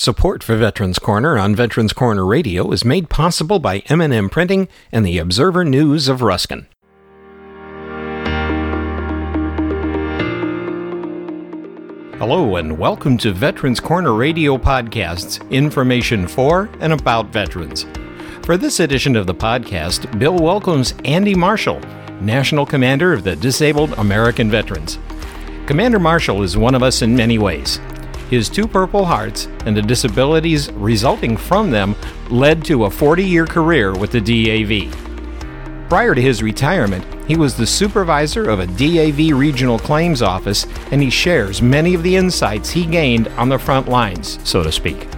Support for Veterans Corner on Veterans Corner Radio is made possible by M&M Printing and the Observer News of Ruskin. Hello and welcome to Veterans Corner Radio Podcasts, information for and about veterans. For this edition of the podcast, Bill welcomes Andy Marshall, National Commander of the Disabled American Veterans. Commander Marshall is one of us in many ways. His two Purple Hearts and the disabilities resulting from them led to a 40 year career with the DAV. Prior to his retirement, he was the supervisor of a DAV regional claims office, and he shares many of the insights he gained on the front lines, so to speak.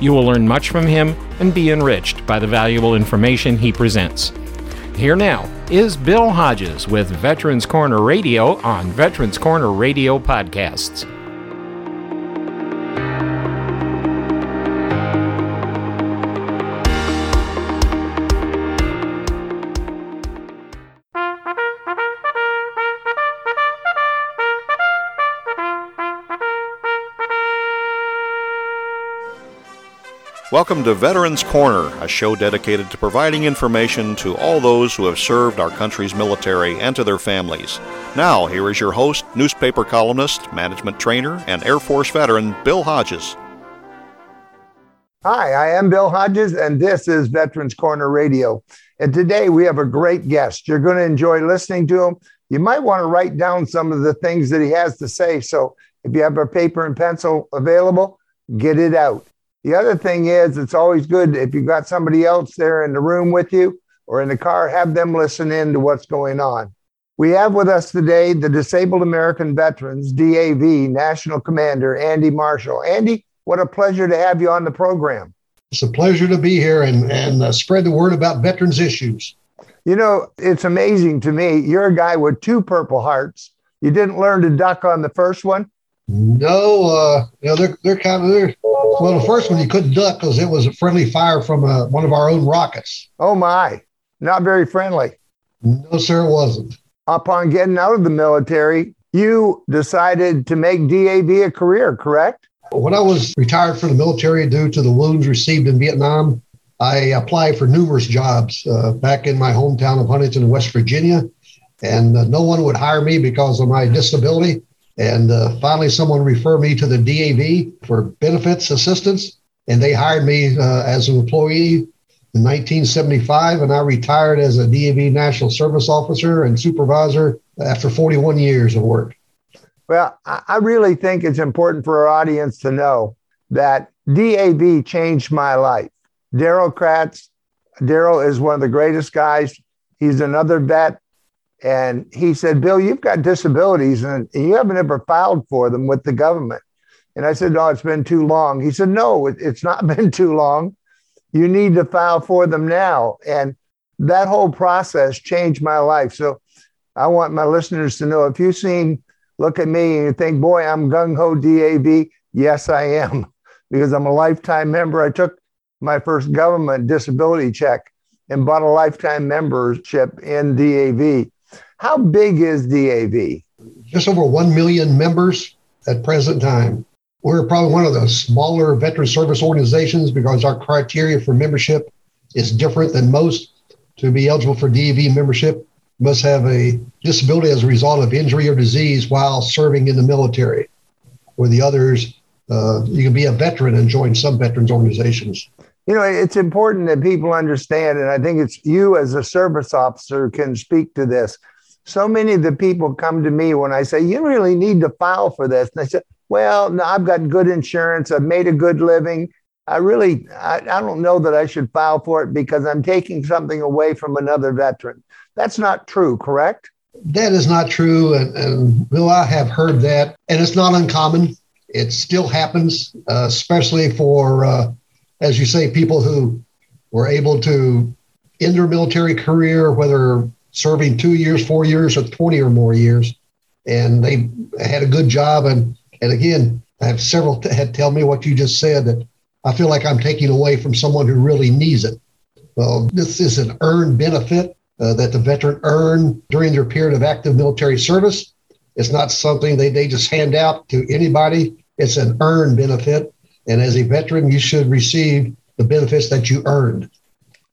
You will learn much from him and be enriched by the valuable information he presents. Here now is Bill Hodges with Veterans Corner Radio on Veterans Corner Radio Podcasts. Welcome to Veterans Corner, a show dedicated to providing information to all those who have served our country's military and to their families. Now, here is your host, newspaper columnist, management trainer, and Air Force veteran, Bill Hodges. Hi, I am Bill Hodges, and this is Veterans Corner Radio. And today we have a great guest. You're going to enjoy listening to him. You might want to write down some of the things that he has to say. So if you have a paper and pencil available, get it out. The other thing is, it's always good if you've got somebody else there in the room with you or in the car, have them listen in to what's going on. We have with us today the Disabled American Veterans, DAV National Commander, Andy Marshall. Andy, what a pleasure to have you on the program. It's a pleasure to be here and, and uh, spread the word about veterans issues. You know, it's amazing to me. You're a guy with two Purple Hearts. You didn't learn to duck on the first one. No, uh, you know, they're, they're kind of, they're, well, the first one you couldn't duck because it was a friendly fire from uh, one of our own rockets. Oh, my. Not very friendly. No, sir, it wasn't. Upon getting out of the military, you decided to make DAV a career, correct? When I was retired from the military due to the wounds received in Vietnam, I applied for numerous jobs uh, back in my hometown of Huntington, West Virginia, and uh, no one would hire me because of my disability. And uh, finally, someone referred me to the DAV for benefits assistance, and they hired me uh, as an employee in 1975. And I retired as a DAV National Service Officer and Supervisor after 41 years of work. Well, I really think it's important for our audience to know that DAV changed my life. Daryl Kratz, Daryl is one of the greatest guys. He's another vet and he said, Bill, you've got disabilities and you haven't ever filed for them with the government. And I said, No, it's been too long. He said, No, it's not been too long. You need to file for them now. And that whole process changed my life. So I want my listeners to know if you've seen, look at me and you think, boy, I'm gung ho DAV. Yes, I am, because I'm a lifetime member. I took my first government disability check and bought a lifetime membership in DAV. How big is DAV? Just over 1 million members at present time. We're probably one of the smaller veteran service organizations because our criteria for membership is different than most. To be eligible for DAV membership, must have a disability as a result of injury or disease while serving in the military. Where the others, uh, you can be a veteran and join some veterans organizations. You know, it's important that people understand, and I think it's you as a service officer can speak to this so many of the people come to me when I say, you really need to file for this. And I said, well, no, I've got good insurance. I've made a good living. I really, I, I don't know that I should file for it because I'm taking something away from another veteran. That's not true, correct? That is not true. And, and Bill, I have heard that, and it's not uncommon. It still happens, uh, especially for, uh, as you say, people who were able to end their military career, whether serving two years, four years, or 20 or more years. And they had a good job. And, and again, I have several t- had tell me what you just said that I feel like I'm taking away from someone who really needs it. Well, this is an earned benefit uh, that the veteran earned during their period of active military service. It's not something they, they just hand out to anybody. It's an earned benefit. And as a veteran, you should receive the benefits that you earned.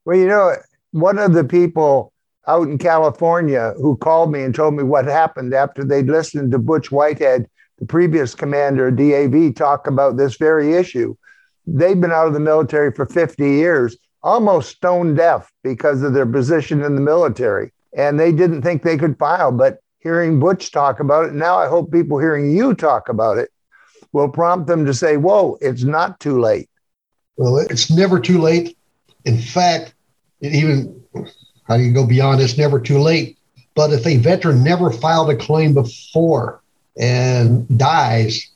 Well, you know, one of the people out in California who called me and told me what happened after they'd listened to Butch Whitehead, the previous commander of DAV, talk about this very issue. They've been out of the military for 50 years, almost stone deaf because of their position in the military. And they didn't think they could file. But hearing Butch talk about it, now I hope people hearing you talk about it will prompt them to say, whoa, it's not too late. Well, it's never too late. In fact, it even how do you go beyond it's never too late? But if a veteran never filed a claim before and dies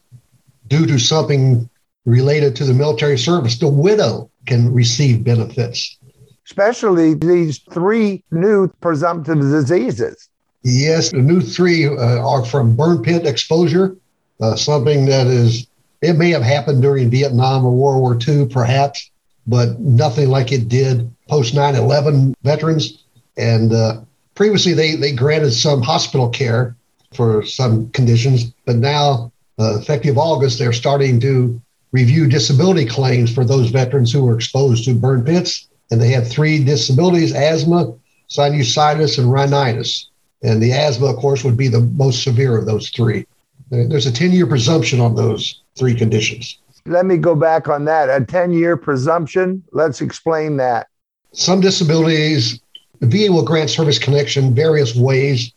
due to something related to the military service, the widow can receive benefits. Especially these three new presumptive diseases. Yes, the new three uh, are from burn pit exposure, uh, something that is, it may have happened during Vietnam or World War II, perhaps, but nothing like it did post 9 11 veterans. And uh, previously, they, they granted some hospital care for some conditions, but now, uh, effective August, they're starting to review disability claims for those veterans who were exposed to burn pits. And they have three disabilities asthma, sinusitis, and rhinitis. And the asthma, of course, would be the most severe of those three. There's a 10 year presumption on those three conditions. Let me go back on that. A 10 year presumption. Let's explain that. Some disabilities, the VA will grant service connection various ways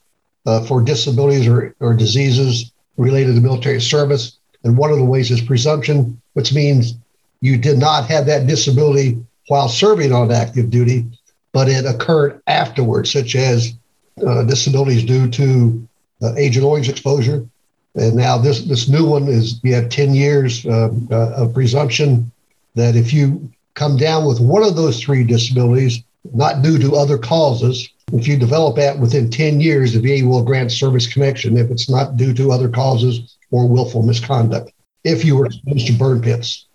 uh, for disabilities or, or diseases related to military service. And one of the ways is presumption, which means you did not have that disability while serving on active duty, but it occurred afterwards, such as uh, disabilities due to uh, Agent Orange exposure. And now this this new one is you have 10 years uh, uh, of presumption that if you come down with one of those three disabilities, not due to other causes, if you develop that within 10 years, the VA will. Grant service connection if it's not due to other causes or willful misconduct, if you were exposed to burn pits.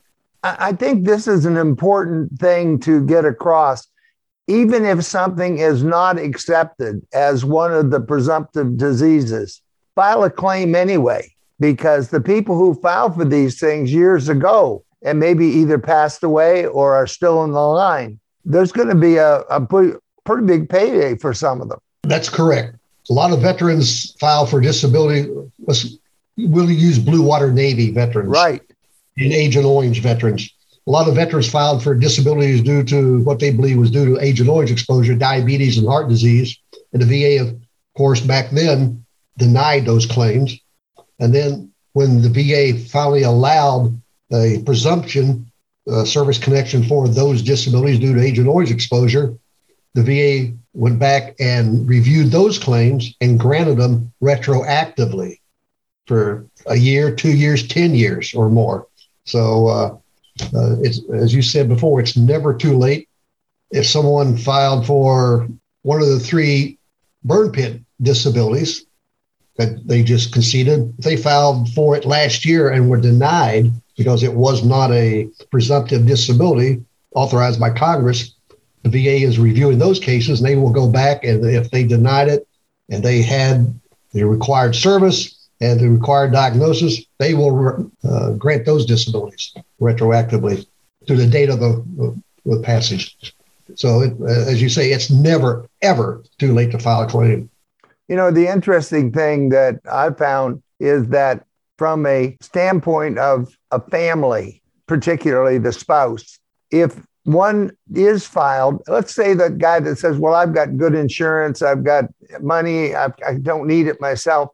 I think this is an important thing to get across. Even if something is not accepted as one of the presumptive diseases, file a claim anyway, because the people who filed for these things years ago and maybe either passed away or are still in the line, there's going to be a, a pretty, pretty big payday for some of them. That's correct. A lot of veterans file for disability. We'll use Blue Water Navy veterans. Right. And Agent Orange veterans a lot of veterans filed for disabilities due to what they believe was due to Agent Orange exposure, diabetes, and heart disease. And the VA, of course, back then denied those claims. And then when the VA finally allowed a presumption uh, service connection for those disabilities due to Agent Orange exposure, the VA went back and reviewed those claims and granted them retroactively for a year, two years, 10 years or more. So uh, uh, it's as you said before, it's never too late. If someone filed for one of the three burn pit disabilities that they just conceded, if they filed for it last year and were denied because it was not a presumptive disability authorized by Congress. The VA is reviewing those cases and they will go back and if they denied it and they had the required service, and the required diagnosis, they will uh, grant those disabilities retroactively to the date of the, the passage. So, it, uh, as you say, it's never, ever too late to file a claim. You know, the interesting thing that I found is that from a standpoint of a family, particularly the spouse, if one is filed, let's say the guy that says, Well, I've got good insurance, I've got money, I've, I do not need it myself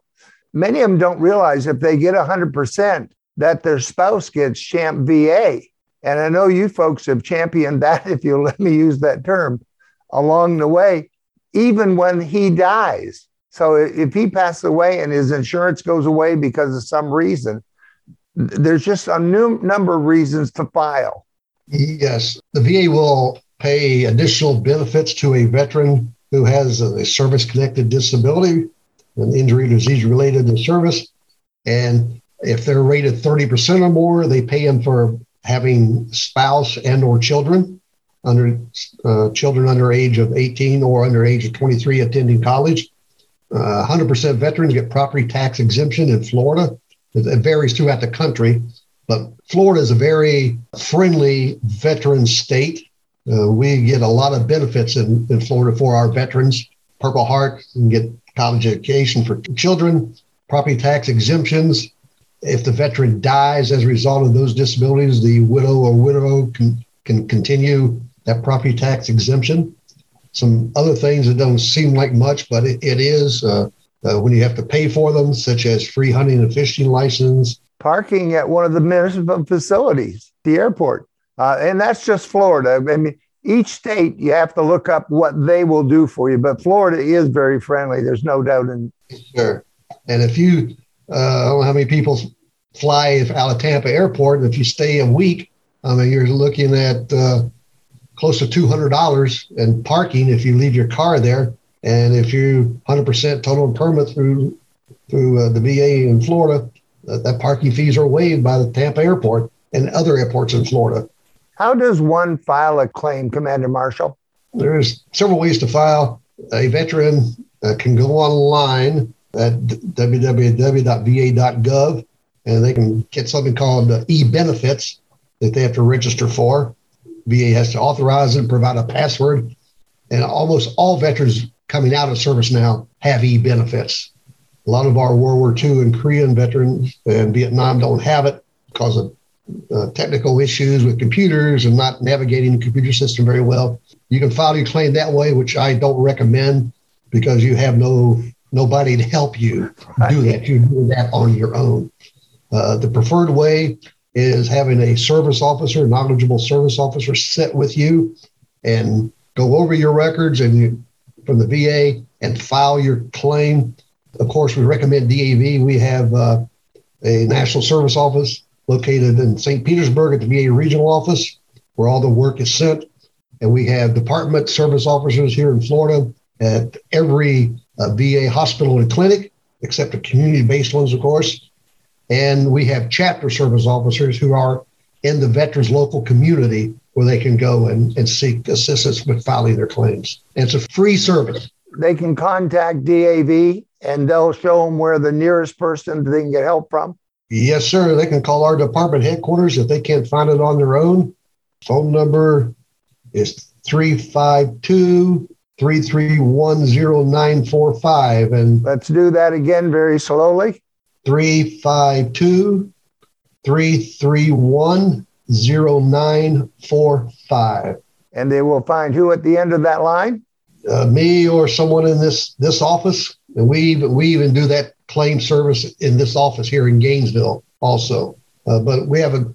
many of them don't realize if they get 100% that their spouse gets CHAMPVA. And I know you folks have championed that, if you'll let me use that term, along the way, even when he dies. So if he passes away and his insurance goes away because of some reason, there's just a new number of reasons to file. Yes, the VA will pay additional benefits to a veteran who has a service connected disability an injury or disease related to service. And if they're rated 30% or more, they pay them for having spouse and or children under uh, children under age of 18 or under age of 23 attending college. Uh, 100% veterans get property tax exemption in Florida. It, varies throughout the country, But Florida is a very friendly veteran state. Uh, we get a lot of benefits in, in Florida for our veterans. Purple Heart can get college education for children, property tax exemptions. If the veteran dies as a result of those disabilities, the widow or widow can, can continue that property tax exemption. Some other things that don't seem like much, but it, it is uh, uh, when you have to pay for them, such as free hunting and fishing license. Parking at one of the municipal facilities, the airport. Uh, and that's just Florida. I mean, each state you have to look up what they will do for you, but Florida is very friendly. There's no doubt in. Sure. And if you, uh, I don't know how many people fly out of Tampa Airport, if you stay a week, I mean, you're looking at uh, close to $200 in parking if you leave your car there. And if you 100% total permit through through uh, the VA in Florida, uh, that parking fees are waived by the Tampa airport and other airports in Florida. How does one file a claim, Commander Marshall? There's several ways to file. A veteran uh, can go online at www.va.gov and they can get something called uh, e-benefits that they have to register for. VA has to authorize and provide a password, and almost all veterans coming out of service now have e benefits. A lot of our World War II and Korean veterans and Vietnam don't have it because of uh, technical issues with computers and not navigating the computer system very well. You can file your claim that way, which I don't recommend because you have no nobody to help you do that. You do that on your own. Uh, the preferred way is having a service officer, knowledgeable service officer, sit with you and go over your records and you, from the VA and file your claim. Of course, we recommend DAV. We have uh, a national service office located in St. Petersburg at the VA regional office where all the work is sent. And we have department service officers here in Florida at every uh, VA hospital and clinic, except the community based ones, of course. And we have chapter service officers who are in the veterans local community where they can go and, and seek assistance with filing their claims. And it's a free service. They can contact DAV and they'll show them where the nearest person they can get help from. Yes, sir. They can call our department headquarters if they can't find it on their own. Phone number is 352 331 0945. And let's do that again very slowly. 352 331 0945. And they will find who at the end of that line? Uh, me or someone in this this office. And we even, we even do that claim service in this office here in Gainesville also. Uh, but we have it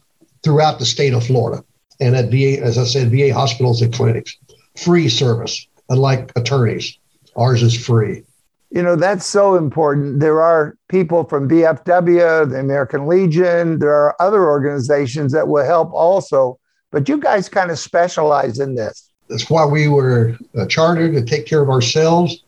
throughout the state of Florida and at VA, as I said, VA hospitals and clinics. Free service, unlike attorneys. Ours is free. You know, that's so important. There are people from VFW, the American Legion, there are other organizations that will help also, but you guys kind of specialize in this. That's why we were uh, chartered to take care of ourselves.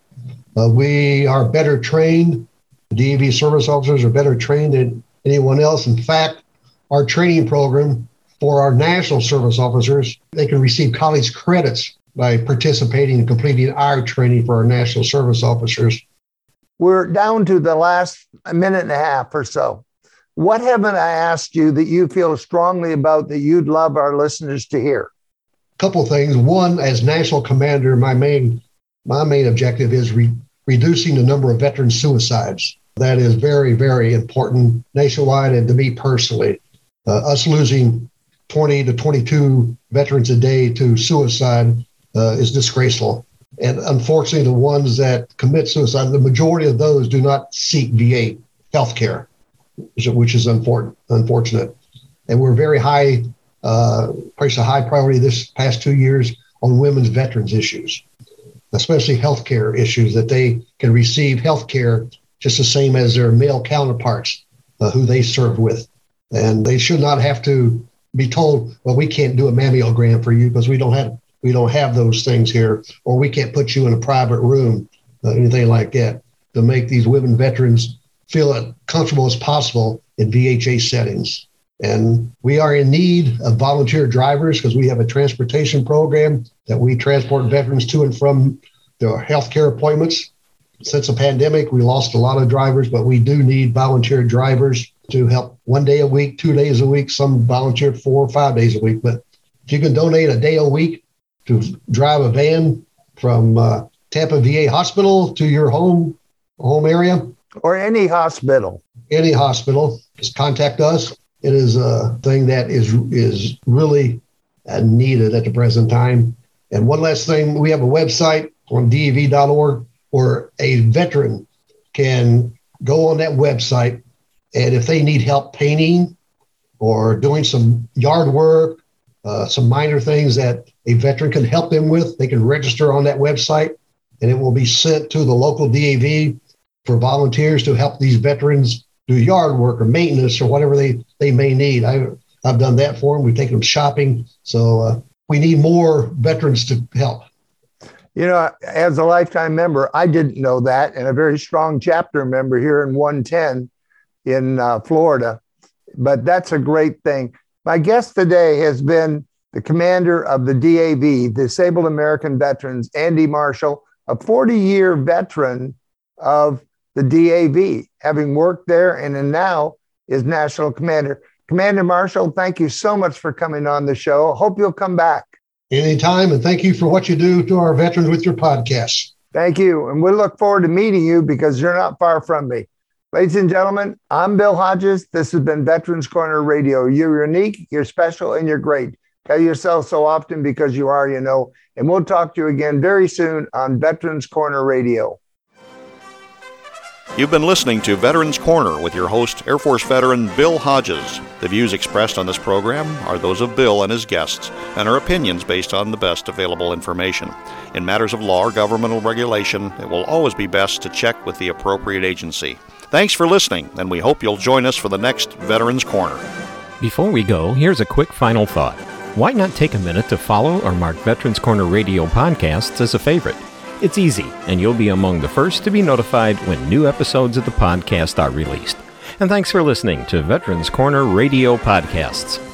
Uh, we are better trained. DAV service officers are better trained than anyone else. In fact, our training program for our national service officers, they can receive college credits by participating and completing our training for our national service officers. We're down to the last minute and a half or so. What haven't I asked you that you feel strongly about that you'd love our listeners to hear? A couple things. One, as national commander, my main my main objective is re- reducing the number of veteran suicides. That is very, very important nationwide and to me personally. Uh, us losing 20 to 22 veterans a day to suicide uh, is disgraceful. And unfortunately, the ones that commit suicide, the majority of those do not seek VA health care, which is unfortunate. And we're very high, uh, placed a high priority this past two years on women's veterans issues, especially health care issues, that they can receive health care just the same as their male counterparts uh, who they serve with. And they should not have to be told, well, we can't do a mammogram for you because we don't have we don't have those things here, or we can't put you in a private room, uh, anything like that, to make these women veterans feel as comfortable as possible in VHA settings. And we are in need of volunteer drivers because we have a transportation program that we transport veterans to and from their healthcare appointments. Since the pandemic, we lost a lot of drivers, but we do need volunteer drivers. to help one day a week, two days a week. Some volunteer four or five days a week. But if you can donate a day a week to drive a van from uh, Tampa VA Hospital to your home home area or any hospital, any hospital, just contact us. It is a thing that is is really uh, needed at the present time. And one last thing, we have a website on DAV.org where a veteran can go on that website and if they need help painting or doing some yard work, uh, some minor things that a veteran can help them with, they can register on that website and it will be sent to the local DAV for volunteers to help these veterans do yard work or maintenance or whatever they, they may need. I, I've done that for them. We've taken them shopping. So uh, we need more veterans to help. You know, as a lifetime member, I didn't know that, and a very strong chapter member here in 110 in uh, Florida. But that's a great thing. My guest today has been the commander of the DAV, Disabled American Veterans, Andy Marshall, a 40 year veteran of the DAV, having worked there and now is national commander. Commander Marshall, thank you so much for coming on the show. Hope you'll come back. Anytime, and thank you for what you do to our veterans with your podcast. Thank you. And we look forward to meeting you because you're not far from me. Ladies and gentlemen, I'm Bill Hodges. This has been Veterans Corner Radio. You're unique, you're special, and you're great. Tell yourself so often because you are, you know. And we'll talk to you again very soon on Veterans Corner Radio. You've been listening to Veterans Corner with your host, Air Force veteran Bill Hodges. The views expressed on this program are those of Bill and his guests and are opinions based on the best available information. In matters of law or governmental regulation, it will always be best to check with the appropriate agency. Thanks for listening, and we hope you'll join us for the next Veterans Corner. Before we go, here's a quick final thought. Why not take a minute to follow or mark Veterans Corner Radio podcasts as a favorite? It's easy, and you'll be among the first to be notified when new episodes of the podcast are released. And thanks for listening to Veterans Corner Radio Podcasts.